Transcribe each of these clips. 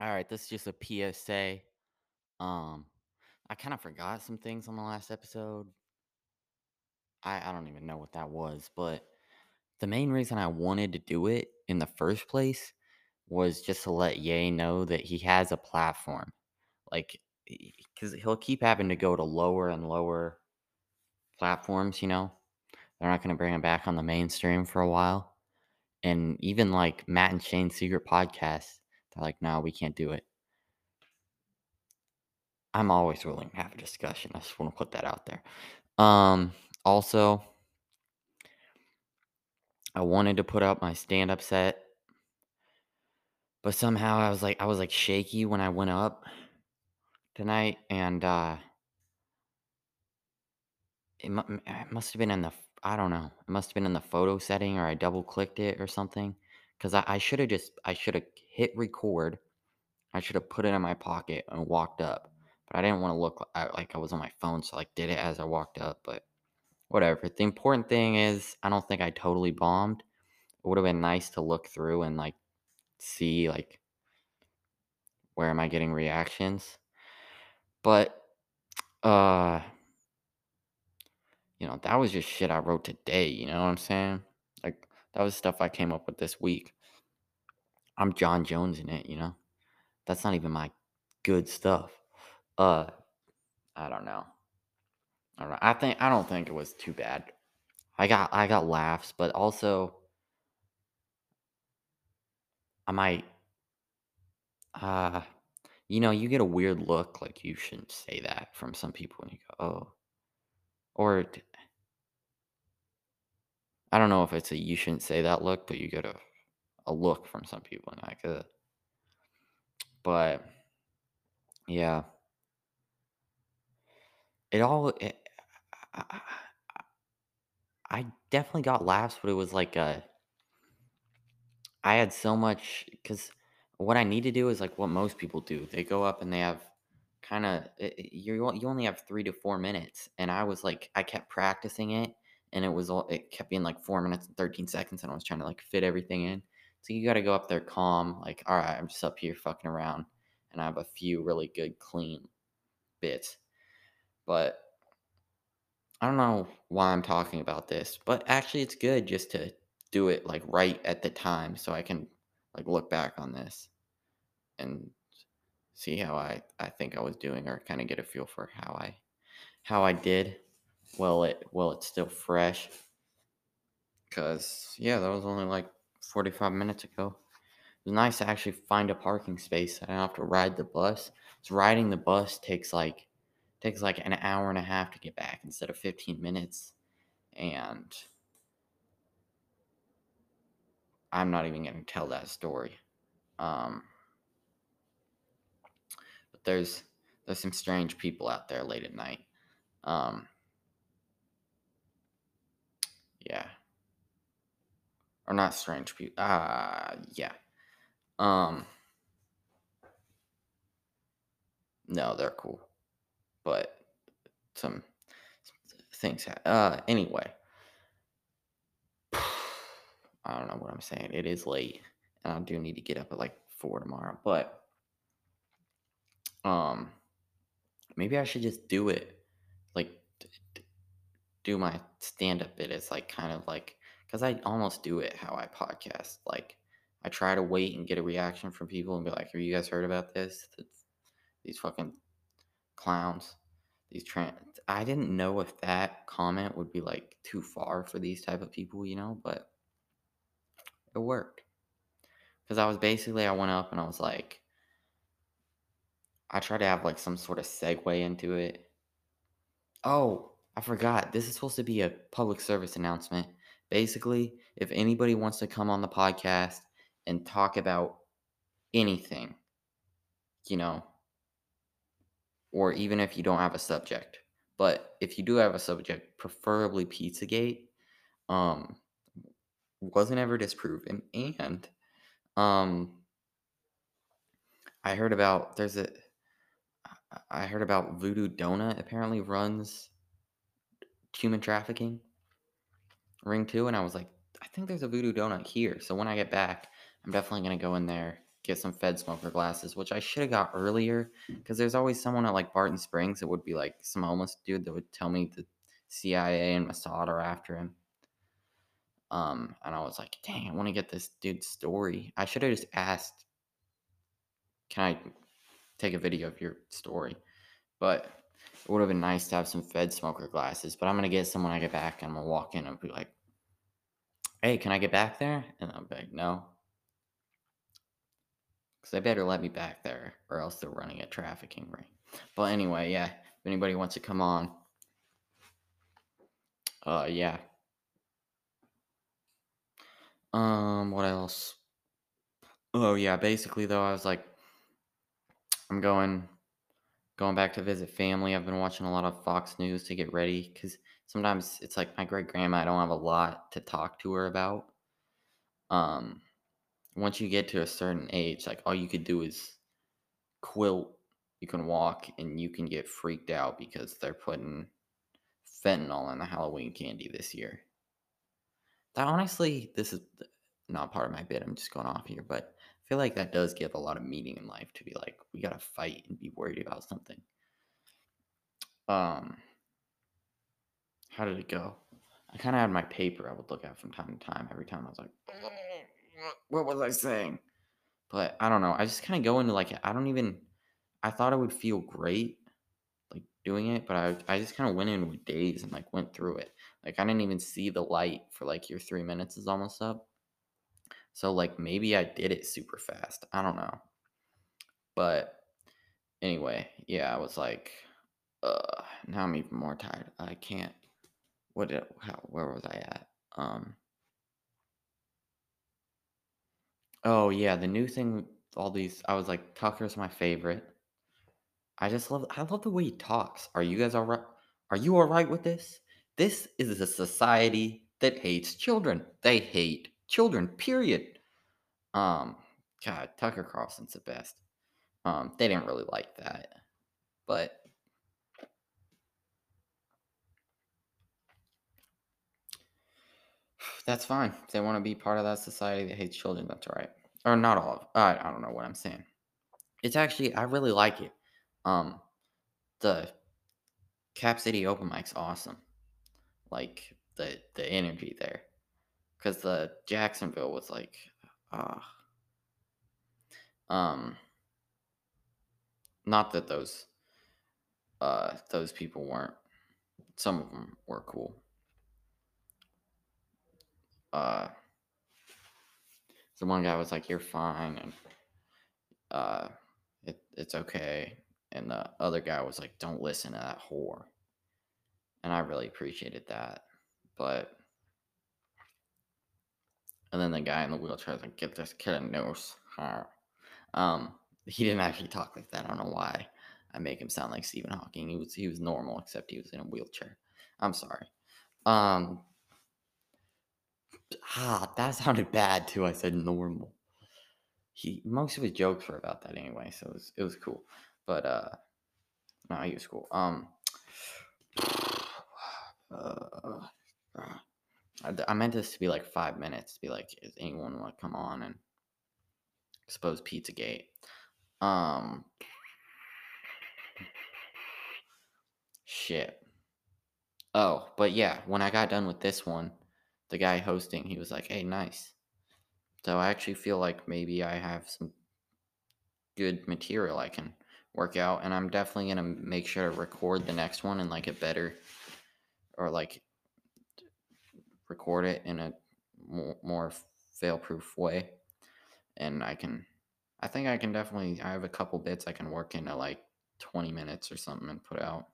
All right, this is just a PSA. Um, I kind of forgot some things on the last episode. I, I don't even know what that was, but the main reason I wanted to do it in the first place was just to let Ye know that he has a platform. Like, because he'll keep having to go to lower and lower platforms, you know? They're not going to bring him back on the mainstream for a while. And even like Matt and Shane's secret podcast, they're like, no, we can't do it. I'm always willing to have a discussion. I just want to put that out there. Um, also, I wanted to put up my stand up set, but somehow I was like I was like shaky when I went up tonight and uh it, mu- it must have been in the I don't know. It must have been in the photo setting or I double clicked it or something cuz I, I should have just I should have hit record. I should have put it in my pocket and walked up. But I didn't want to look like I was on my phone, so I like did it as I walked up, but whatever. The important thing is I don't think I totally bombed. It would have been nice to look through and like see like where am I getting reactions. But uh you know, that was just shit I wrote today, you know what I'm saying? Like that was stuff I came up with this week. I'm John Jones in it, you know. That's not even my good stuff. Uh I don't know. I don't know. I think I don't think it was too bad. I got I got laughs, but also I might uh you know, you get a weird look like you shouldn't say that from some people and you go, "Oh." Or I don't know if it's a you shouldn't say that look, but you get a, a look from some people and like, uh, but yeah, it all, it, I, I definitely got laughs, but it was like, uh, I had so much, because what I need to do is like what most people do. They go up and they have kind of, you you only have three to four minutes. And I was like, I kept practicing it and it was all, it kept being like four minutes and 13 seconds and I was trying to like fit everything in. So you got to go up there calm, like, all right, I'm just up here fucking around and I have a few really good, clean bits. But I don't know why I'm talking about this, but actually it's good just to do it like right at the time so I can like look back on this and see how I I think I was doing or kind of get a feel for how I how I did. Well, it well it's still fresh cuz yeah, that was only like 45 minutes ago. It was nice to actually find a parking space. I don't have to ride the bus. So riding the bus takes like takes like an hour and a half to get back instead of 15 minutes and I'm not even going to tell that story. Um, but there's there's some strange people out there late at night. Um, yeah, or not strange people. Ah, uh, yeah. Um, no, they're cool, but some things. Uh, anyway, I don't know what I'm saying. It is late, and I do need to get up at like four tomorrow. But um, maybe I should just do it like do my stand up bit It's like kind of like because I almost do it how I podcast. Like I try to wait and get a reaction from people and be like, "Have you guys heard about this? These fucking clowns, these trans." I didn't know if that comment would be like too far for these type of people, you know, but it worked because I was basically I went up and I was like, I tried to have like some sort of segue into it. Oh, I forgot. This is supposed to be a public service announcement. Basically, if anybody wants to come on the podcast and talk about anything, you know, or even if you don't have a subject, but if you do have a subject, preferably Pizzagate, um, wasn't ever disproven. And um, I heard about there's a I heard about Voodoo Doughnut apparently runs human trafficking ring too, and I was like, I think there's a Voodoo Doughnut here. So when I get back, I'm definitely gonna go in there get some Fed smoker glasses, which I should have got earlier because there's always someone at like Barton Springs that would be like some homeless dude that would tell me the CIA and Mossad are after him. Um, and I was like, dang, I want to get this dude's story. I should have just asked, can I take a video of your story? But it would have been nice to have some Fed smoker glasses. But I'm gonna get some when I get back, and I'm gonna walk in and be like, "Hey, can I get back there?" And I'm like, "No," because they better let me back there, or else they're running a trafficking ring. But anyway, yeah. If anybody wants to come on, uh, yeah. Um, what else? Oh yeah, basically though, I was like, I'm going going back to visit family. I've been watching a lot of Fox News to get ready because sometimes it's like my great grandma. I don't have a lot to talk to her about. Um, once you get to a certain age, like all you could do is quilt. You can walk, and you can get freaked out because they're putting fentanyl in the Halloween candy this year. That honestly, this is not part of my bit. I'm just going off here, but I feel like that does give a lot of meaning in life to be like, we gotta fight and be worried about something. Um, how did it go? I kind of had my paper I would look at from time to time. Every time I was like, what was I saying? But I don't know. I just kind of go into like, I don't even, I thought it would feel great like doing it, but I, I just kind of went in with days and like went through it. Like I didn't even see the light for like your three minutes is almost up. So like maybe I did it super fast. I don't know. But anyway, yeah, I was like, uh, now I'm even more tired. I can't. What did? How? Where was I at? Um. Oh yeah, the new thing. All these. I was like, Tucker's my favorite. I just love. I love the way he talks. Are you guys all right? Are you all right with this? This is a society that hates children. They hate children. Period. Um. God, Tucker Carlson's the best. Um. They didn't really like that, but that's fine. If they want to be part of that society that hates children, that's all right. Or not all of. I I don't know what I'm saying. It's actually I really like it. Um, the Cap City open mic's awesome. Like the the energy there, because the Jacksonville was like, ah, um, not that those uh those people weren't. Some of them were cool. Uh, so one guy was like, "You're fine," and uh, it, it's okay. And the other guy was like, "Don't listen to that whore." And I really appreciated that, but. And then the guy in the wheelchair was like, "Get this kid a nose." Um, he didn't actually talk like that. I don't know why I make him sound like Stephen Hawking. He was he was normal, except he was in a wheelchair. I'm sorry. Um, ah, that sounded bad too. I said normal. He most of his jokes were about that anyway, so it was it was cool. But uh, no, he was cool. Um, uh, I, I meant this to be like five minutes to be like, is anyone want to come on and expose Pizzagate? Um, shit. Oh, but yeah, when I got done with this one, the guy hosting, he was like, "Hey, nice." So I actually feel like maybe I have some good material I can work out, and I'm definitely gonna make sure to record the next one in like a better, or like record it in a more, more fail-proof way, and I can. I think I can definitely. I have a couple bits I can work into like 20 minutes or something and put out.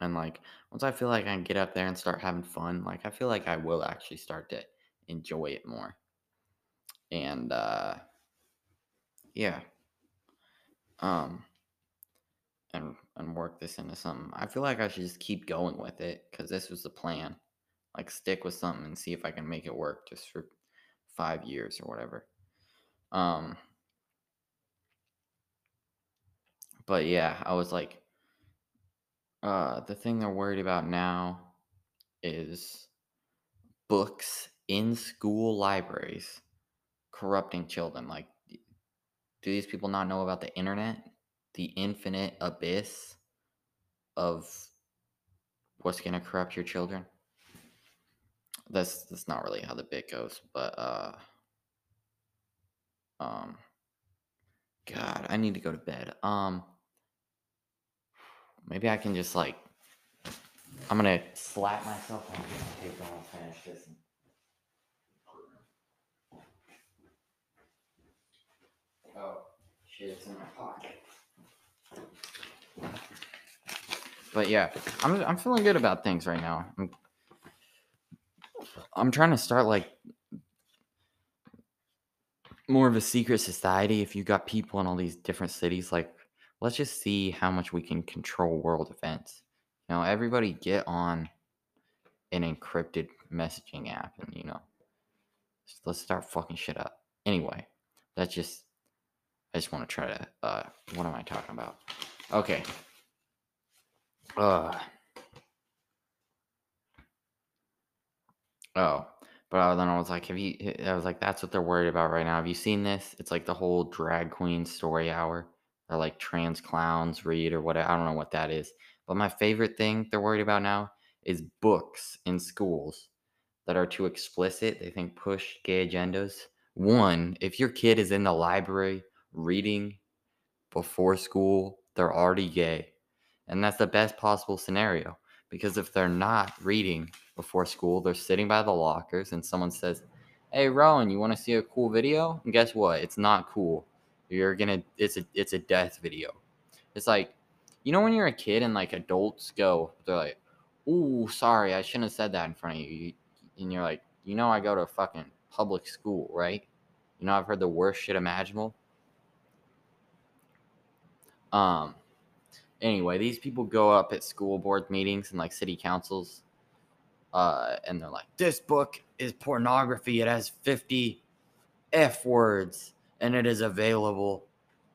And like once I feel like I can get up there and start having fun, like I feel like I will actually start to enjoy it more. And uh yeah. Um and and work this into something. I feel like I should just keep going with it cuz this was the plan. Like stick with something and see if I can make it work just for 5 years or whatever. Um but yeah, I was like uh, the thing they're worried about now is books in school libraries corrupting children. Like do these people not know about the internet? The infinite abyss of what's going to corrupt your children? That's that's not really how the bit goes, but uh um god, I need to go to bed. Um maybe I can just like I'm to slap myself on the tape and finish this. Oh, shit, it's in my pocket. But yeah, I'm I'm feeling good about things right now. I'm, I'm trying to start like more of a secret society. If you got people in all these different cities, like let's just see how much we can control world events. You know, everybody get on an encrypted messaging app, and you know, let's start fucking shit up. Anyway, that's just I just want to try to. Uh, what am I talking about? Okay. Uh. Oh, but then I was like, have you? I was like, that's what they're worried about right now. Have you seen this? It's like the whole drag queen story hour. They're like trans clowns read or whatever. I don't know what that is. But my favorite thing they're worried about now is books in schools that are too explicit. They think push gay agendas. One, if your kid is in the library reading before school, they're already gay. And that's the best possible scenario because if they're not reading before school, they're sitting by the lockers and someone says, "Hey Rowan, you want to see a cool video?" And guess what? It's not cool. You're to it's a it's a death video. It's like you know when you're a kid and like adults go, they're like, "Ooh, sorry, I shouldn't have said that in front of you." And you're like, "You know I go to a fucking public school, right? You know I've heard the worst shit imaginable." Um, anyway, these people go up at school board meetings and like city councils, uh, and they're like, "This book is pornography. It has fifty f words, and it is available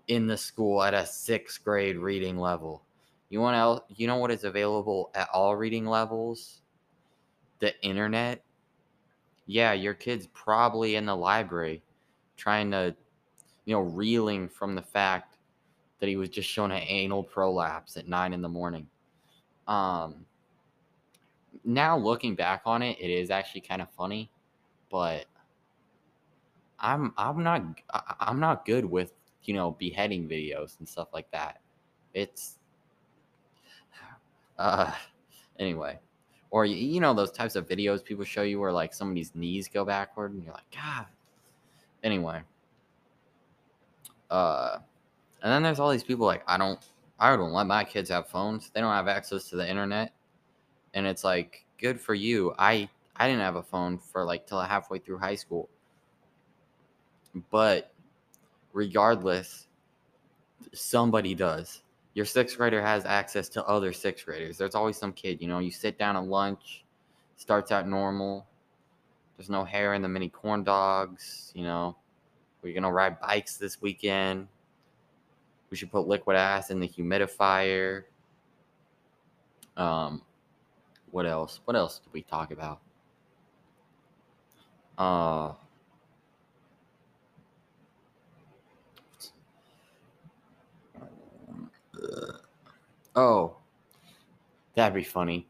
in the school at a sixth grade reading level." You want to, you know what is available at all reading levels? The internet. Yeah, your kid's probably in the library, trying to, you know, reeling from the fact that he was just shown an anal prolapse at nine in the morning. Um, now looking back on it, it is actually kind of funny, but I'm I'm not I'm not good with you know beheading videos and stuff like that. It's uh anyway, or you know those types of videos people show you where like somebody's knees go backward and you're like God. Anyway, uh and then there's all these people like I don't I don't let my kids have phones. They don't have access to the internet. And it's like good for you. I I didn't have a phone for like till halfway through high school. But regardless, somebody does. Your sixth grader has access to other sixth graders. There's always some kid, you know, you sit down at lunch, starts out normal. There's no hair in the mini corn dogs, you know. We're gonna ride bikes this weekend. We should put liquid ass in the humidifier. Um, what else? What else did we talk about? Uh, oh, that'd be funny.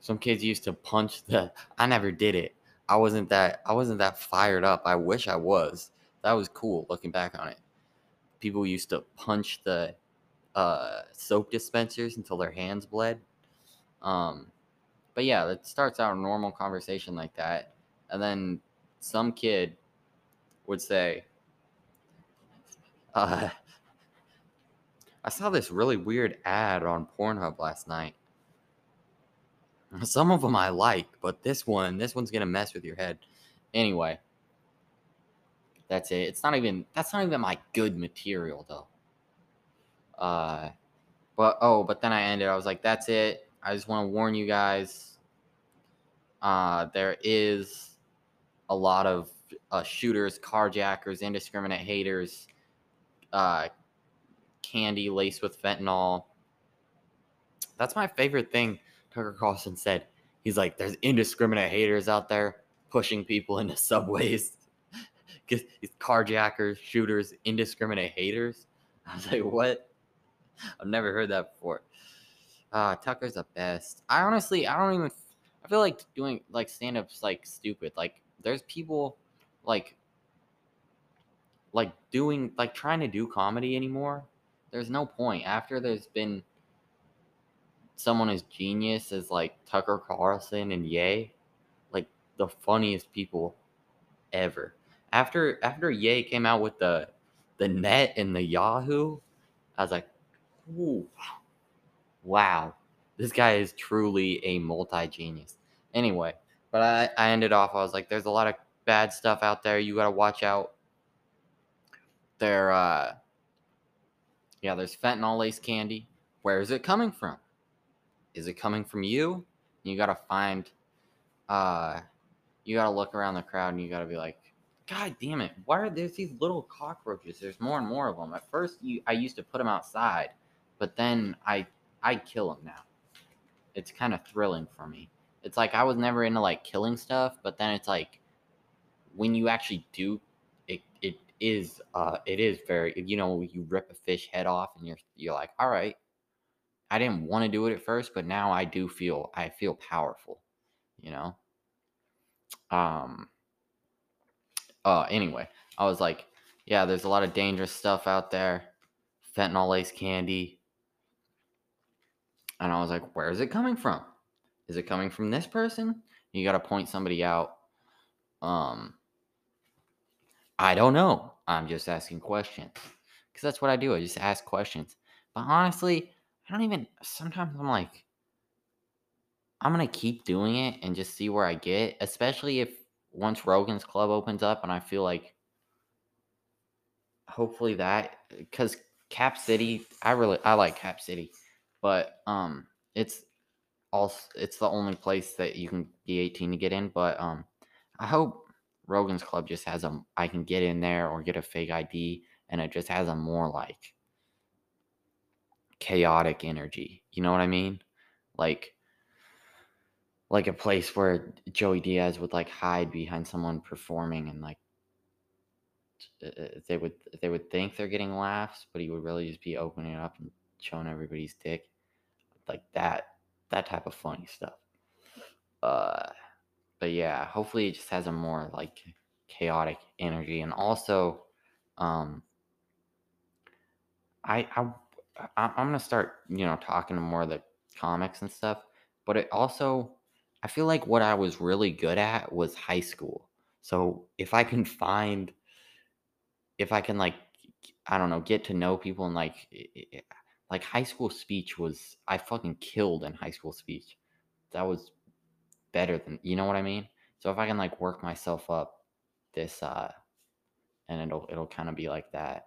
Some kids used to punch the. I never did it. I wasn't that. I wasn't that fired up. I wish I was. That was cool looking back on it people used to punch the uh, soap dispensers until their hands bled. Um, but yeah, it starts out a normal conversation like that, and then some kid would say, uh, "I saw this really weird ad on Pornhub last night. Some of them I like, but this one, this one's gonna mess with your head." Anyway, that's it. It's not even that's not even my good material though. Uh but oh, but then I ended. I was like, that's it. I just want to warn you guys. Uh there is a lot of uh, shooters, carjackers, indiscriminate haters, uh candy laced with fentanyl. That's my favorite thing Tucker Carlson said. He's like, there's indiscriminate haters out there pushing people into subways carjackers, shooters, indiscriminate haters. I was like, what? I've never heard that before. Uh, Tucker's the best. I honestly, I don't even. I feel like doing like stand ups like stupid. Like there's people like like doing like trying to do comedy anymore. There's no point after there's been someone as genius as like Tucker Carlson and Ye, like the funniest people ever. After after Ye came out with the the net and the Yahoo, I was like, ooh, wow, this guy is truly a multi genius. Anyway, but I, I ended off, I was like, there's a lot of bad stuff out there. You got to watch out. There, uh, yeah, there's fentanyl lace candy. Where is it coming from? Is it coming from you? You got to find, uh, you got to look around the crowd and you got to be like, God damn it! Why are there these little cockroaches? There's more and more of them. At first, you I used to put them outside, but then I I kill them now. It's kind of thrilling for me. It's like I was never into like killing stuff, but then it's like when you actually do it it is uh it is very you know you rip a fish head off and you're you're like all right i didn't want to do it at first but now i do feel i feel powerful you know? Um uh anyway i was like yeah there's a lot of dangerous stuff out there fentanyl lace candy. And i was like where is it coming from? Is it coming from this person? You got to point somebody out. Um I don't know. I'm just asking questions. Because that's what I do. I just ask questions. But honestly, I don't even. Sometimes I'm like, I'm to keep doing it and just see where I get, especially if once Rogan's Club opens up and I feel like hopefully that because Cap City, I really I like Cap City, but um it's also it's the only place that you can be 18 to get in, but um I hope Rogan's Club just has a I can get in there or get a fake ID and it just has a more like chaotic energy. You know what I mean? Like like a place where Joey Diaz would like hide behind someone performing and like uh, uh, they would they would think they're getting laughs, but he would really just be opening up and showing everybody's dick. Like that that type of funny stuff. Uh but yeah, hopefully it just has a more like chaotic energy, and also, um, I I I'm gonna start you know talking to more of the comics and stuff, but it also I feel like what I was really good at was high school. So if I can find, if I can like, I don't know, get to know people and like, like high school speech was I fucking killed in high school speech. That was better than you know what I mean? So if I can like work myself up this uh and it'll it'll kind of be like that.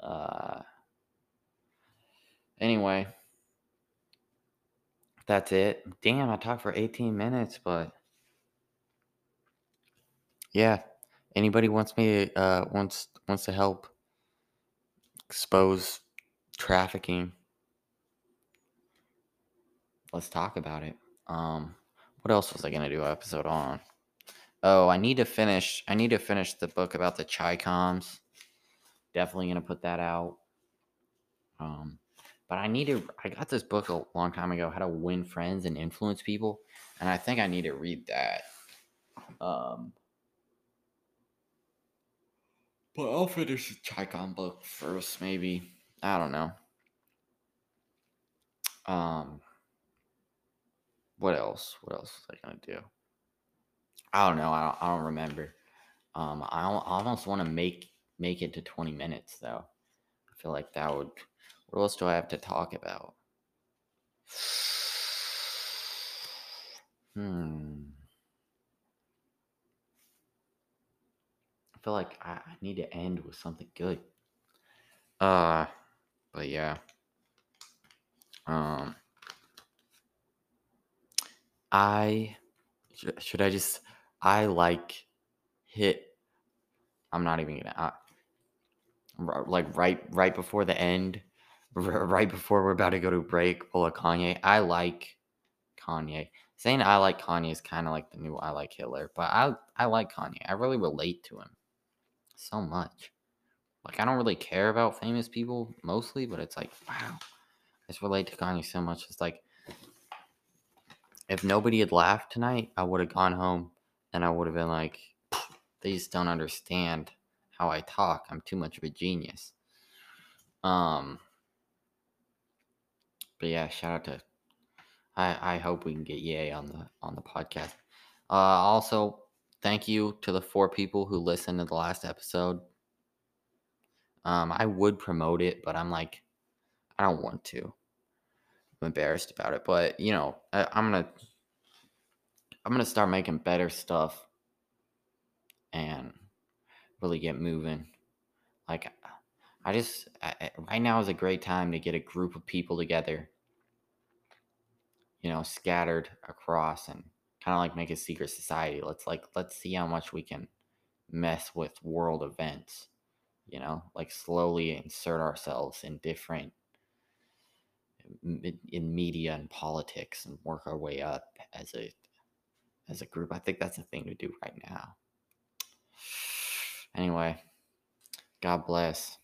Uh anyway, that's it. Damn, I talked for 18 minutes, but yeah. Anybody wants me uh wants wants to help expose trafficking let's talk about it. Um, what else was I gonna do episode on? Oh, I need to finish. I need to finish the book about the Chi-Coms. Definitely gonna put that out. Um, but I need to. I got this book a long time ago, How to Win Friends and Influence People, and I think I need to read that. Um, but I'll finish the Chi-Com book first, maybe. I don't know. Um, what else? What else was I gonna do? I don't know. I don't, I don't remember. Um, I, almost want to make make it to 20 minutes though. I feel like that would. What else do I have to talk about? Hmm. I feel like I, I need to end with something good. Uh, but yeah. Um. I should I just I like hit I'm not even gonna uh, like right right before the end right before we're about to go to break pull a Kanye I like Kanye saying I like Kanye is kind of like the new I like Hitler, but I I like Kanye. I really relate to him so much. Like I don't really care about famous people mostly, but it's like wow, I just relate to Kanye so much. It's like if nobody had laughed tonight, I would have gone home and I would have been like, they just don't understand how I talk. I'm too much of a genius. Um, but yeah, shout out to. I I hope we can get Ye on the on the podcast. Uh, also, thank you to the four people who listened to the last episode. Um, I would promote it, but I'm like, I don't want to. I'm embarrassed about it, but you know, I, I'm gonna I'm gonna start making better stuff and really get moving. Like, I just I, right now is a great time to get a group of people together, you know, scattered across and kind of like make a secret society. Let's like let's see how much we can mess with world events, you know, like slowly insert ourselves in different in media and politics and work our way up as a as a group. I think that's the thing to do right now. Anyway, God bless.